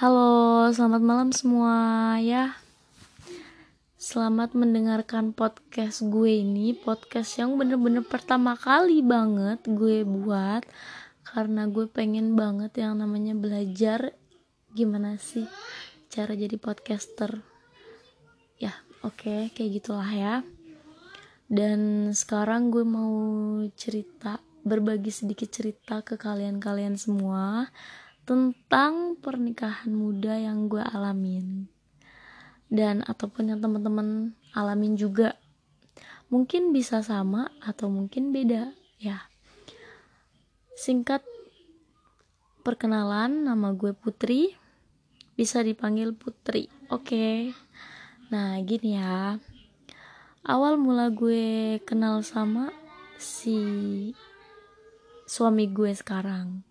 Halo, selamat malam semua ya. Selamat mendengarkan podcast gue ini, podcast yang bener-bener pertama kali banget gue buat karena gue pengen banget yang namanya belajar gimana sih cara jadi podcaster. Ya, oke, okay, kayak gitulah ya. Dan sekarang gue mau cerita, berbagi sedikit cerita ke kalian-kalian semua tentang pernikahan muda yang gue alamin. Dan ataupun yang teman-teman alamin juga. Mungkin bisa sama atau mungkin beda ya. Singkat perkenalan nama gue Putri. Bisa dipanggil Putri oke? Okay. nah gini ya. Awal mula gue kenal sama si suami gue sekarang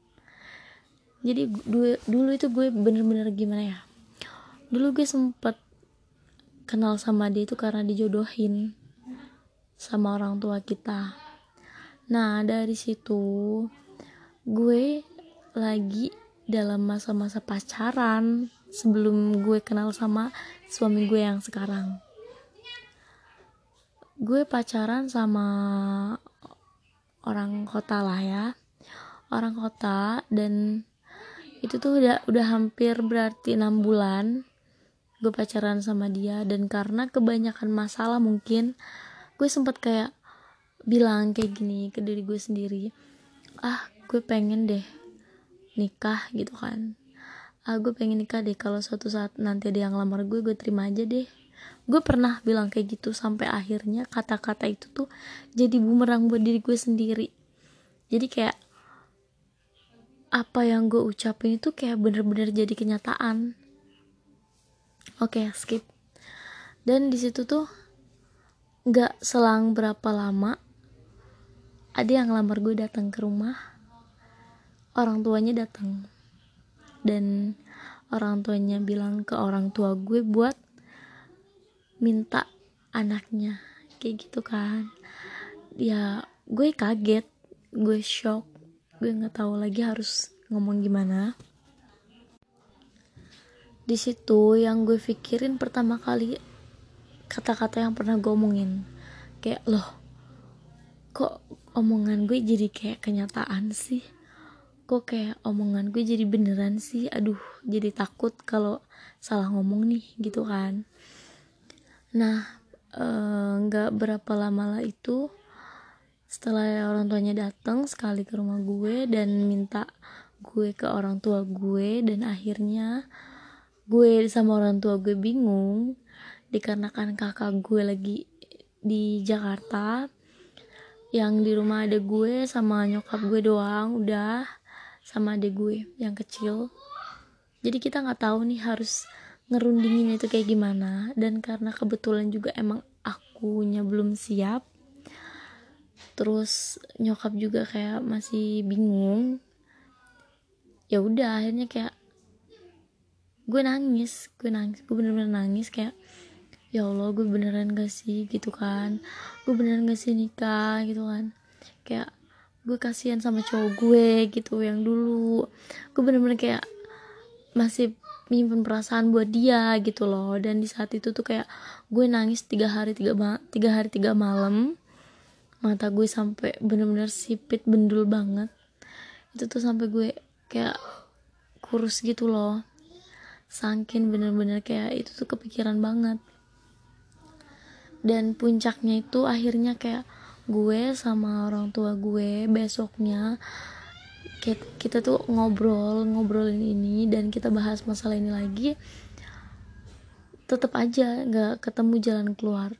jadi dulu, dulu itu gue bener-bener gimana ya dulu gue sempet kenal sama dia itu karena dijodohin sama orang tua kita. Nah dari situ gue lagi dalam masa-masa pacaran sebelum gue kenal sama suami gue yang sekarang. Gue pacaran sama orang kota lah ya orang kota dan itu tuh udah udah hampir berarti enam bulan gue pacaran sama dia. Dan karena kebanyakan masalah mungkin gue sempet kayak bilang kayak gini ke diri gue sendiri ah gue pengen deh nikah gitu kan. Ah gue pengen nikah deh. Kalau suatu saat nanti ada yang lamar gue gue terima aja deh. Gue pernah bilang kayak gitu sampai akhirnya kata-kata itu tuh jadi bumerang buat diri gue sendiri. Jadi kayak apa yang gue ucapin itu kayak bener-bener jadi kenyataan. Oke okay, skip. Dan di situ tuh nggak selang berapa lama ada yang lamar gue datang ke rumah. Orang tuanya datang. Dan orang tuanya bilang ke orang tua gue buat minta anaknya. Kayak gitu kan. Ya gue kaget. Gue shock gue nggak tahu lagi harus ngomong gimana. Di situ yang gue pikirin pertama kali kata-kata yang pernah gue omongin. Kayak loh kok omongan gue jadi kayak kenyataan sih? Kok kayak omongan gue jadi beneran sih? Aduh jadi takut kalau salah ngomong nih gitu kan. Nah eh, nggak uh, berapa lama lah itu setelah orang tuanya datang sekali ke rumah gue dan minta gue ke orang tua gue dan akhirnya gue sama orang tua gue bingung dikarenakan kakak gue lagi di Jakarta yang di rumah ada gue sama nyokap gue doang udah sama adik gue yang kecil. Jadi kita nggak tahu nih harus ngerundingin itu kayak gimana. Dan karena kebetulan juga emang akunya belum siap terus nyokap juga kayak masih bingung. Ya udah akhirnya kayak gue nangis gue nangis gue bener-bener nangis kayak ya Allah gue beneran gak sih? Gitu kan. Gue beneran gak sih nikah? Gitu kan. Kayak gue kasihan sama cowok gue gitu yang dulu. Gue bener-bener kayak masih menyimpan perasaan buat dia gitu loh. Dan di saat itu tuh kayak gue nangis tiga hari tiga tiga hari tiga malam mata gue sampai bener-bener sipit bendul banget. Itu tuh sampai gue kayak kurus gitu loh. Sangkin bener-bener kayak itu tuh kepikiran banget. Dan puncaknya itu akhirnya kayak gue sama orang tua gue besoknya kita tuh ngobrol ngobrolin ini dan kita bahas masalah ini lagi tetap aja nggak ketemu jalan keluar